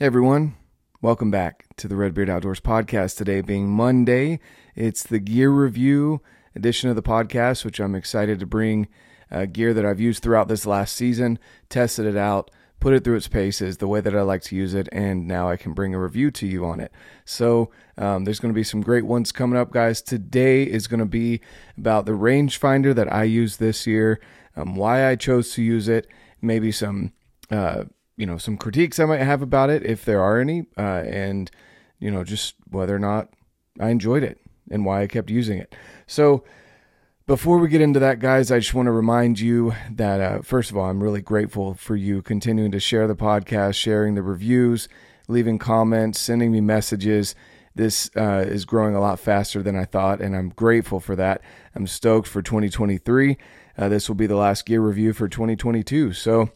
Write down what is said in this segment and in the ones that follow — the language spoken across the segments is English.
Hey everyone, welcome back to the Redbeard Outdoors podcast. Today being Monday, it's the gear review edition of the podcast, which I'm excited to bring uh, gear that I've used throughout this last season, tested it out, put it through its paces the way that I like to use it, and now I can bring a review to you on it. So um, there's going to be some great ones coming up, guys. Today is going to be about the rangefinder that I use this year, um, why I chose to use it, maybe some. Uh, you know some critiques I might have about it if there are any, uh, and you know just whether or not I enjoyed it and why I kept using it. So before we get into that, guys, I just want to remind you that uh, first of all, I'm really grateful for you continuing to share the podcast, sharing the reviews, leaving comments, sending me messages. This uh, is growing a lot faster than I thought, and I'm grateful for that. I'm stoked for 2023. Uh, this will be the last gear review for 2022. So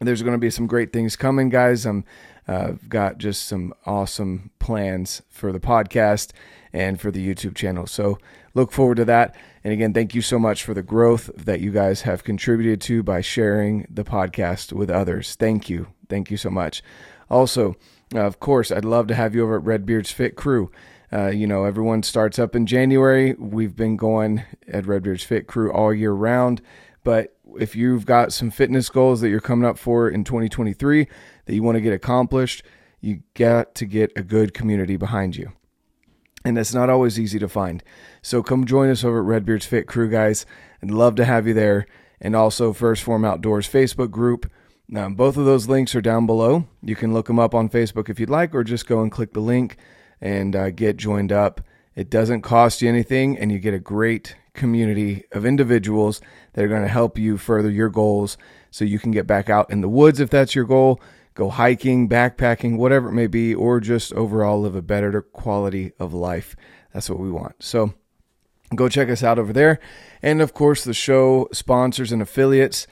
there's going to be some great things coming, guys. I'm uh, got just some awesome plans for the podcast and for the YouTube channel. So look forward to that. And again, thank you so much for the growth that you guys have contributed to by sharing the podcast with others. Thank you. Thank you so much. Also, uh, of course, I'd love to have you over at Redbeard's Fit Crew. Uh, you know, everyone starts up in January. We've been going at Redbeard's Fit Crew all year round. But if you've got some fitness goals that you're coming up for in 2023 that you want to get accomplished, you got to get a good community behind you. And that's not always easy to find. So come join us over at Redbeard's Fit Crew, guys. I'd love to have you there. And also, First Form Outdoors Facebook group. Um, both of those links are down below. You can look them up on Facebook if you'd like, or just go and click the link and uh, get joined up. It doesn't cost you anything, and you get a great community of individuals that are going to help you further your goals so you can get back out in the woods if that's your goal, go hiking, backpacking, whatever it may be, or just overall live a better quality of life. That's what we want. So go check us out over there. And of course, the show sponsors and affiliates.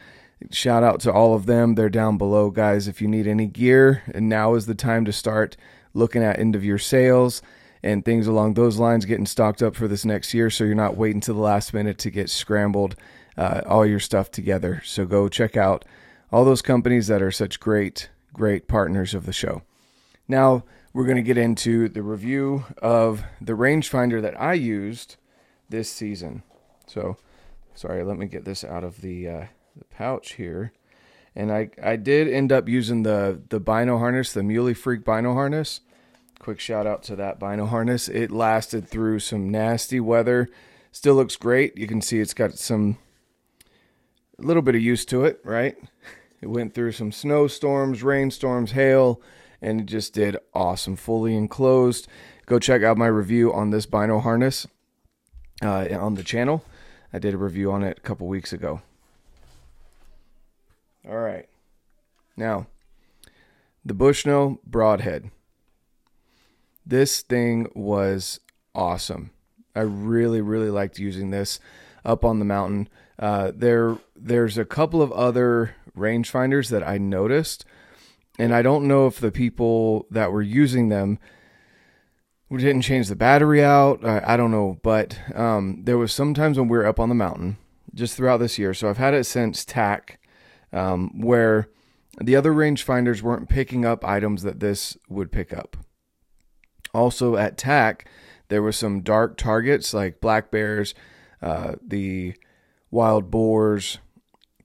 Shout out to all of them. They're down below, guys. If you need any gear, and now is the time to start looking at end of year sales and things along those lines, getting stocked up for this next year. So you're not waiting to the last minute to get scrambled uh, all your stuff together. So go check out all those companies that are such great, great partners of the show. Now we're going to get into the review of the rangefinder that I used this season. So, sorry, let me get this out of the, uh, the pouch here. And I, I did end up using the the bino harness, the Muley Freak bino harness. Quick shout out to that bino harness. It lasted through some nasty weather. Still looks great. You can see it's got some a little bit of use to it, right? It went through some snowstorms, rainstorms, hail, and it just did awesome. Fully enclosed. Go check out my review on this bino harness uh, on the channel. I did a review on it a couple weeks ago. All right. Now, the Bushnell Broadhead. This thing was awesome. I really, really liked using this up on the mountain. Uh, there, there's a couple of other rangefinders that I noticed, and I don't know if the people that were using them didn't change the battery out. I, I don't know, but um, there was sometimes when we were up on the mountain, just throughout this year. So I've had it since TAC, um, where the other rangefinders weren't picking up items that this would pick up. Also at TAC, there were some dark targets like black bears, uh, the wild boars,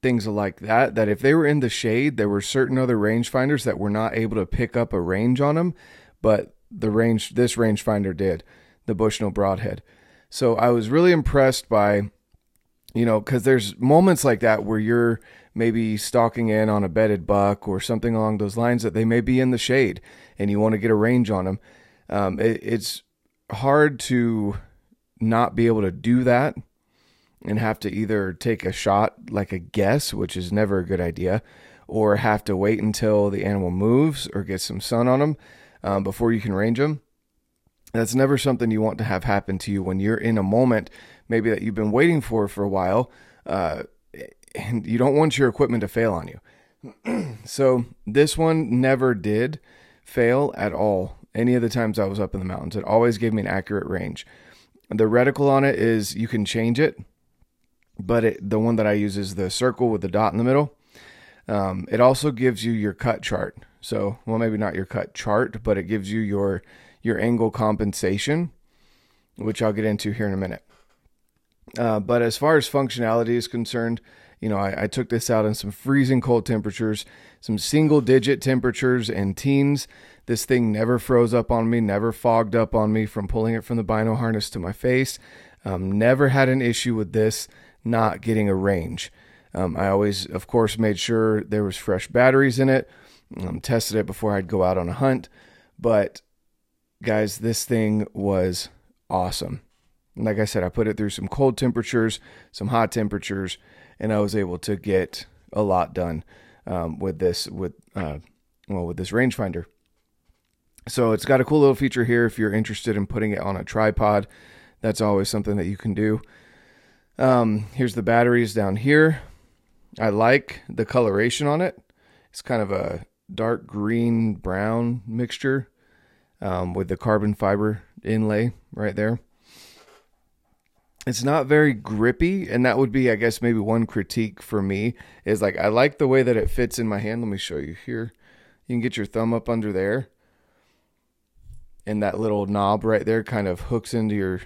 things like that. That if they were in the shade, there were certain other rangefinders that were not able to pick up a range on them, but the range this rangefinder did, the Bushnell Broadhead. So I was really impressed by, you know, because there's moments like that where you're maybe stalking in on a bedded buck or something along those lines that they may be in the shade and you want to get a range on them um, it, it's hard to not be able to do that and have to either take a shot like a guess, which is never a good idea, or have to wait until the animal moves or get some sun on them um, before you can range them. That's never something you want to have happen to you when you're in a moment, maybe that you've been waiting for for a while, uh, and you don't want your equipment to fail on you. so this one never did fail at all any of the times I was up in the mountains. It always gave me an accurate range. The reticle on it is you can change it, but it, the one that I use is the circle with the dot in the middle. Um, it also gives you your cut chart. So, well, maybe not your cut chart, but it gives you your your angle compensation, which I'll get into here in a minute. Uh, but as far as functionality is concerned, you know, I, I, took this out in some freezing cold temperatures, some single digit temperatures and teens. This thing never froze up on me, never fogged up on me from pulling it from the bino harness to my face. Um, never had an issue with this not getting a range. Um, I always, of course, made sure there was fresh batteries in it. Um, tested it before I'd go out on a hunt. But guys, this thing was awesome. Like I said, I put it through some cold temperatures, some hot temperatures, and I was able to get a lot done um, with this with uh, well with this rangefinder. So it's got a cool little feature here if you're interested in putting it on a tripod. That's always something that you can do. Um, here's the batteries down here. I like the coloration on it. It's kind of a dark green brown mixture um, with the carbon fiber inlay right there. It's not very grippy, and that would be, I guess, maybe one critique for me is like I like the way that it fits in my hand. Let me show you here. You can get your thumb up under there, and that little knob right there kind of hooks into your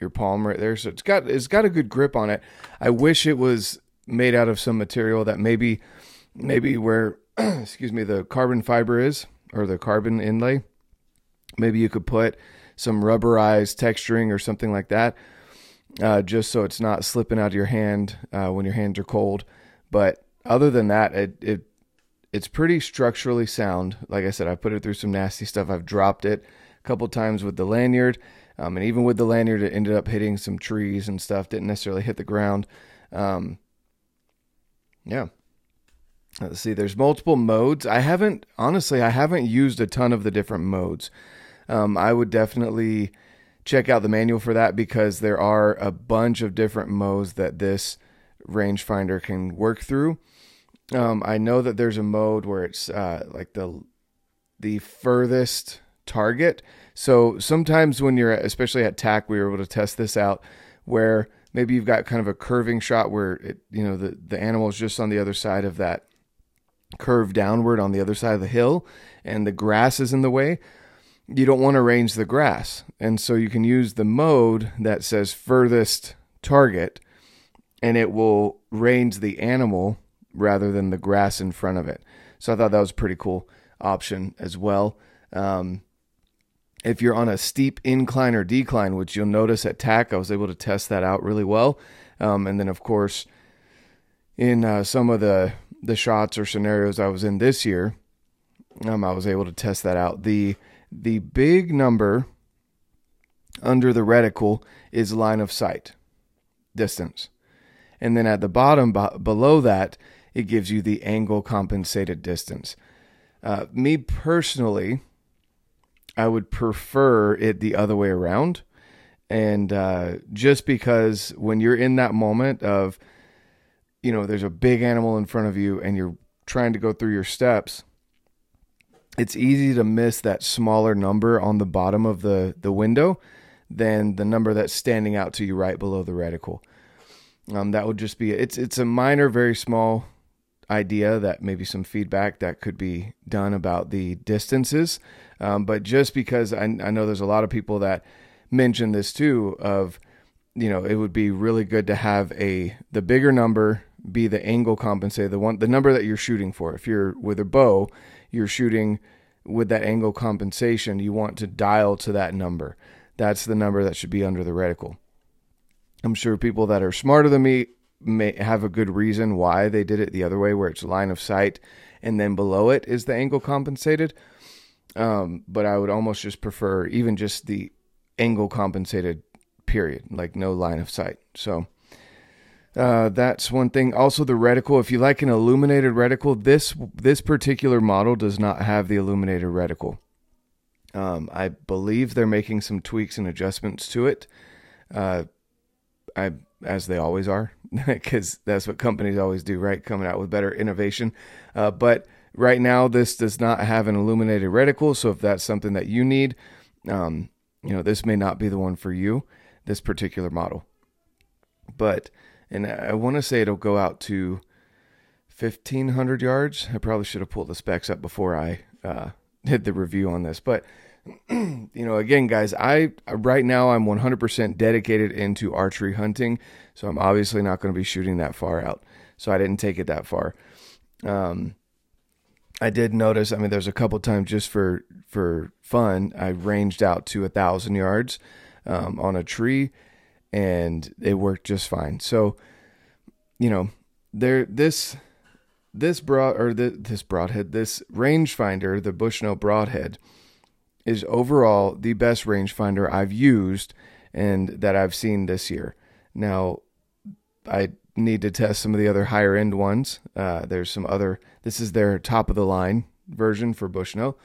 your palm right there. So it's got it's got a good grip on it. I wish it was made out of some material that maybe maybe where excuse me the carbon fiber is or the carbon inlay. Maybe you could put some rubberized texturing or something like that uh, just so it's not slipping out of your hand uh, when your hands are cold. But other than that, it, it it's pretty structurally sound. Like I said, I put it through some nasty stuff. I've dropped it a couple times with the lanyard, um, and even with the lanyard, it ended up hitting some trees and stuff. Didn't necessarily hit the ground. Um, yeah. Let's see. There's multiple modes. I haven't honestly. I haven't used a ton of the different modes. Um, I would definitely check out the manual for that because there are a bunch of different modes that this rangefinder can work through. Um, I know that there's a mode where it's uh, like the the furthest target. So sometimes when you're, especially at TAC, we were able to test this out where maybe you've got kind of a curving shot where it, you know, the the animal is just on the other side of that curve downward on the other side of the hill, and the grass is in the way you don't want to range the grass. And so you can use the mode that says furthest target and it will range the animal rather than the grass in front of it. So I thought that was a pretty cool option as well. Um, if you're on a steep incline or decline, which you'll notice at TAC, I was able to test that out really well. Um, and then, of course, in uh, some of the the shots or scenarios I was in this year, um, I was able to test that out. The the big number under the reticle is line of sight distance. And then at the bottom b- below that, it gives you the angle compensated distance. Uh, me personally, I would prefer it the other way around. And uh, just because when you're in that moment of, you know, there's a big animal in front of you and you're trying to go through your steps, it's easy to miss that smaller number on the bottom of the, the window than the number that's standing out to you right below the reticle. Um, that would just be it's it's a minor, very small idea that maybe some feedback that could be done about the distances. Um, but just because I, I know there's a lot of people that mention this too of you know it would be really good to have a the bigger number be the angle compensated the one the number that you're shooting for if you're with a bow you're shooting with that angle compensation, you want to dial to that number. That's the number that should be under the reticle. I'm sure people that are smarter than me may have a good reason why they did it the other way, where it's line of sight and then below it is the angle compensated. Um, but I would almost just prefer even just the angle compensated period, like no line of sight. So uh, that's one thing. Also, the reticle. If you like an illuminated reticle, this this particular model does not have the illuminated reticle. Um, I believe they're making some tweaks and adjustments to it. Uh, I as they always are, because that's what companies always do, right? Coming out with better innovation. Uh, but right now, this does not have an illuminated reticle. So if that's something that you need, um, you know, this may not be the one for you. This particular model, but and I want to say it'll go out to 1500 yards. I probably should have pulled the specs up before I uh, did the review on this, but you know, again, guys, I right now I'm 100% dedicated into archery hunting, so I'm obviously not going to be shooting that far out. So I didn't take it that far. Um, I did notice. I mean, there's a couple times just for for fun. I ranged out to a thousand yards um, on a tree, and it worked just fine. So, you know, there this this broad or the, this broadhead, this rangefinder, the Bushnell broadhead, is overall the best rangefinder I've used and that I've seen this year. Now, I need to test some of the other higher end ones. Uh, there's some other. This is their top of the line version for Bushnell.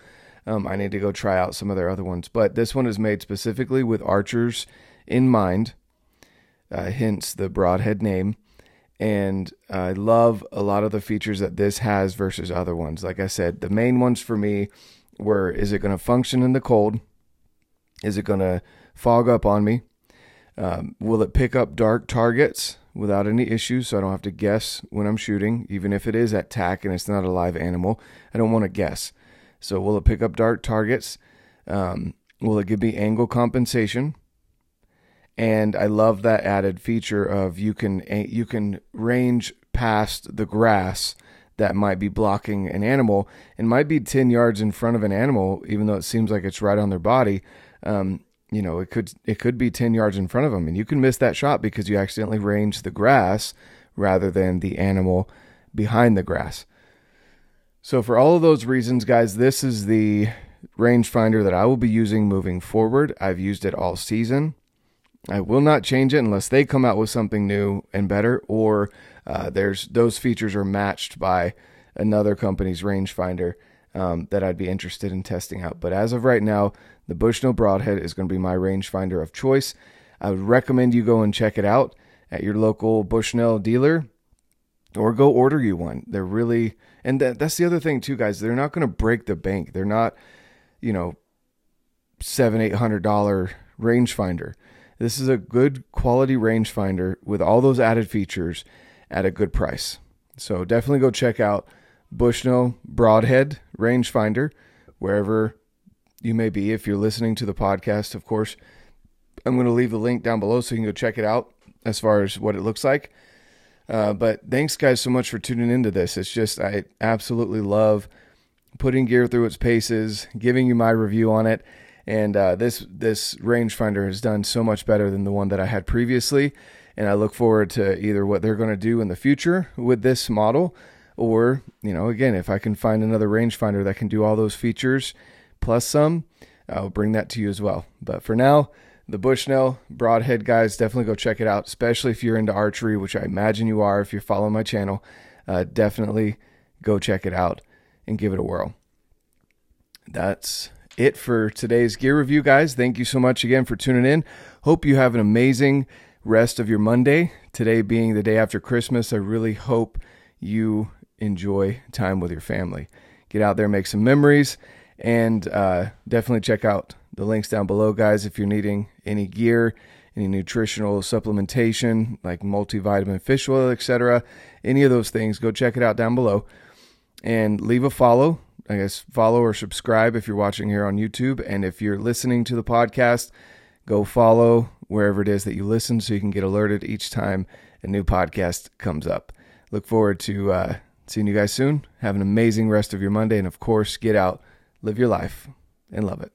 Um, I need to go try out some of their other ones, but this one is made specifically with archers in mind, hence the broadhead name. And I love a lot of the features that this has versus other ones. Like I said, the main ones for me were is it going to function in the cold? Is it going to fog up on me? Um, will it pick up dark targets without any issues so I don't have to guess when I'm shooting, even if it is at TAC and it's not a live animal? I don't want to guess. So, will it pick up dark targets? Um, will it give me angle compensation? And I love that added feature of you can you can range past the grass that might be blocking an animal and might be 10 yards in front of an animal, even though it seems like it's right on their body. Um, you know, it could it could be 10 yards in front of them and you can miss that shot because you accidentally range the grass rather than the animal behind the grass. So for all of those reasons, guys, this is the rangefinder that I will be using moving forward. I've used it all season. I will not change it unless they come out with something new and better, or uh, there's those features are matched by another company's rangefinder um, that I'd be interested in testing out. But as of right now, the Bushnell Broadhead is going to be my rangefinder of choice. I would recommend you go and check it out at your local Bushnell dealer or go order you one. They're really, and that, that's the other thing too, guys. They're not going to break the bank. They're not, you know, seven, eight hundred dollar rangefinder. This is a good quality rangefinder with all those added features at a good price. So definitely go check out Bushnell Broadhead Rangefinder wherever you may be. If you're listening to the podcast, of course, I'm going to leave the link down below so you can go check it out as far as what it looks like. Uh, but thanks, guys, so much for tuning into this. It's just, I absolutely love putting gear through its paces, giving you my review on it. And uh, this this rangefinder has done so much better than the one that I had previously and I look forward to either what they're going to do in the future with this model, or you know, again, if I can find another rangefinder that can do all those features plus some, I'll bring that to you as well. But for now, the Bushnell Broadhead guys, definitely go check it out, especially if you're into archery, which I imagine you are if you're following my channel. Uh, definitely go check it out and give it a whirl. That's it for today's gear review, guys. Thank you so much again for tuning in. Hope you have an amazing rest of your Monday. Today being the day after Christmas, I really hope you enjoy time with your family. Get out there, make some memories, and uh, definitely check out the links down below, guys, if you're needing any gear, any nutritional supplementation like multivitamin, fish oil, etc. Any of those things, go check it out down below and leave a follow. I guess follow or subscribe if you're watching here on YouTube. And if you're listening to the podcast, go follow wherever it is that you listen so you can get alerted each time a new podcast comes up. Look forward to uh, seeing you guys soon. Have an amazing rest of your Monday. And of course, get out, live your life, and love it.